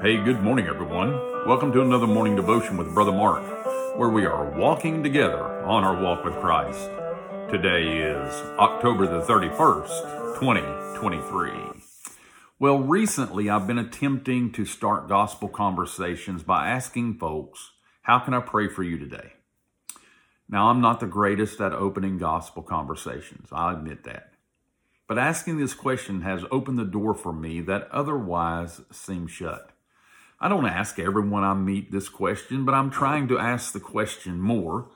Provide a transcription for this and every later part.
Hey, good morning, everyone. Welcome to another morning devotion with Brother Mark, where we are walking together on our walk with Christ. Today is October the 31st, 2023. Well, recently I've been attempting to start gospel conversations by asking folks, How can I pray for you today? Now, I'm not the greatest at opening gospel conversations, I admit that. But asking this question has opened the door for me that otherwise seemed shut. I don't ask everyone I meet this question, but I'm trying to ask the question more.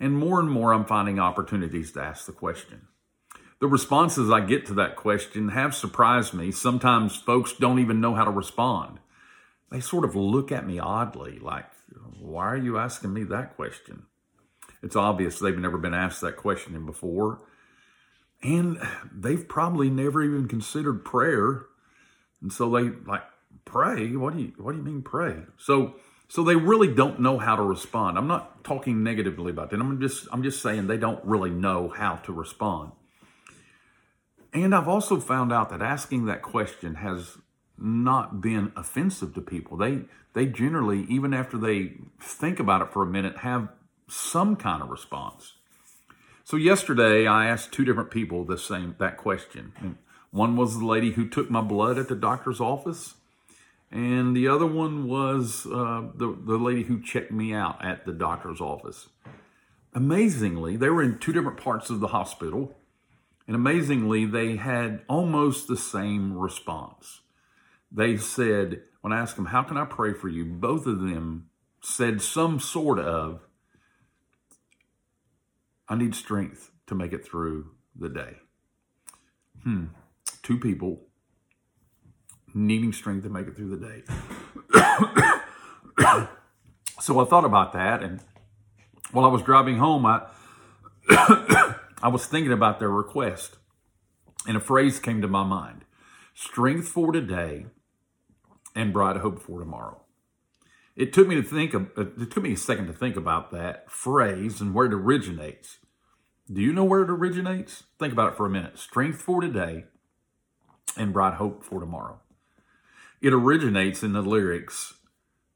And more and more, I'm finding opportunities to ask the question. The responses I get to that question have surprised me. Sometimes folks don't even know how to respond. They sort of look at me oddly, like, why are you asking me that question? It's obvious they've never been asked that question before. And they've probably never even considered prayer. And so they like, pray? What do you what do you mean pray? So so they really don't know how to respond. I'm not talking negatively about that. I'm just I'm just saying they don't really know how to respond. And I've also found out that asking that question has not been offensive to people. They they generally even after they think about it for a minute have some kind of response. So yesterday I asked two different people the same that question. One was the lady who took my blood at the doctor's office, and the other one was uh, the the lady who checked me out at the doctor's office. Amazingly, they were in two different parts of the hospital, and amazingly, they had almost the same response. They said, when I asked them, "How can I pray for you?" Both of them said some sort of, "I need strength to make it through the day." Hmm. Two people needing strength to make it through the day. so I thought about that, and while I was driving home, I I was thinking about their request, and a phrase came to my mind: "Strength for today, and bright hope for tomorrow." It took me to think of, it took me a second to think about that phrase and where it originates. Do you know where it originates? Think about it for a minute. Strength for today and bright hope for tomorrow. It originates in the lyrics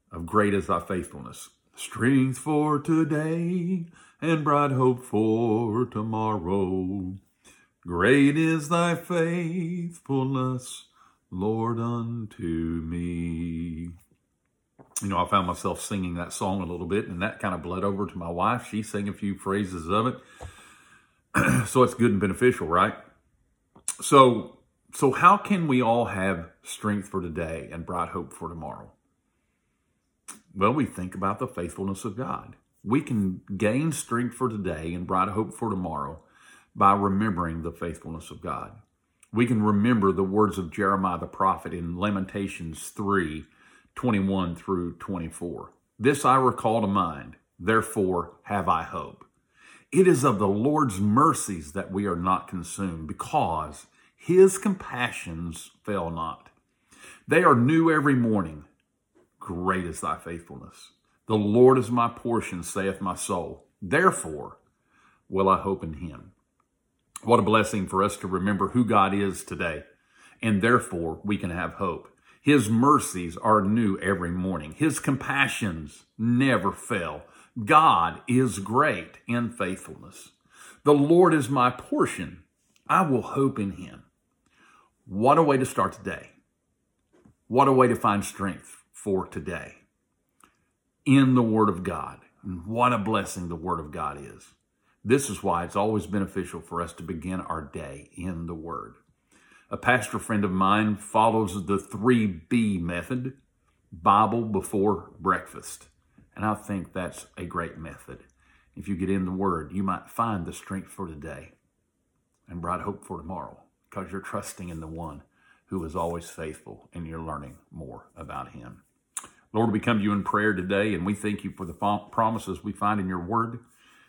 of Great is Thy Faithfulness. Strength for today and bright hope for tomorrow. Great is thy faithfulness, Lord, unto me. You know, I found myself singing that song a little bit, and that kind of bled over to my wife. She sang a few phrases of it. so it's good and beneficial, right? So so, how can we all have strength for today and bright hope for tomorrow? Well, we think about the faithfulness of God. We can gain strength for today and bright hope for tomorrow by remembering the faithfulness of God. We can remember the words of Jeremiah the prophet in Lamentations 3 21 through 24. This I recall to mind, therefore have I hope. It is of the Lord's mercies that we are not consumed, because his compassions fail not. They are new every morning. Great is thy faithfulness. The Lord is my portion, saith my soul. Therefore will I hope in him. What a blessing for us to remember who God is today. And therefore we can have hope. His mercies are new every morning. His compassions never fail. God is great in faithfulness. The Lord is my portion. I will hope in him. What a way to start today. What a way to find strength for today in the Word of God. And what a blessing the Word of God is. This is why it's always beneficial for us to begin our day in the Word. A pastor friend of mine follows the 3B method Bible before breakfast. And I think that's a great method. If you get in the Word, you might find the strength for today and bright hope for tomorrow because you're trusting in the one who is always faithful and you're learning more about him. Lord, we come to you in prayer today and we thank you for the promises we find in your word.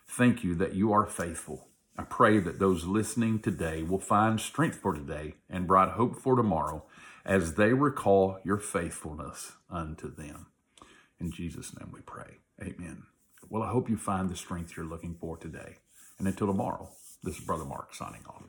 Thank you that you are faithful. I pray that those listening today will find strength for today and bright hope for tomorrow as they recall your faithfulness unto them. In Jesus' name we pray. Amen. Well, I hope you find the strength you're looking for today. And until tomorrow, this is Brother Mark signing off.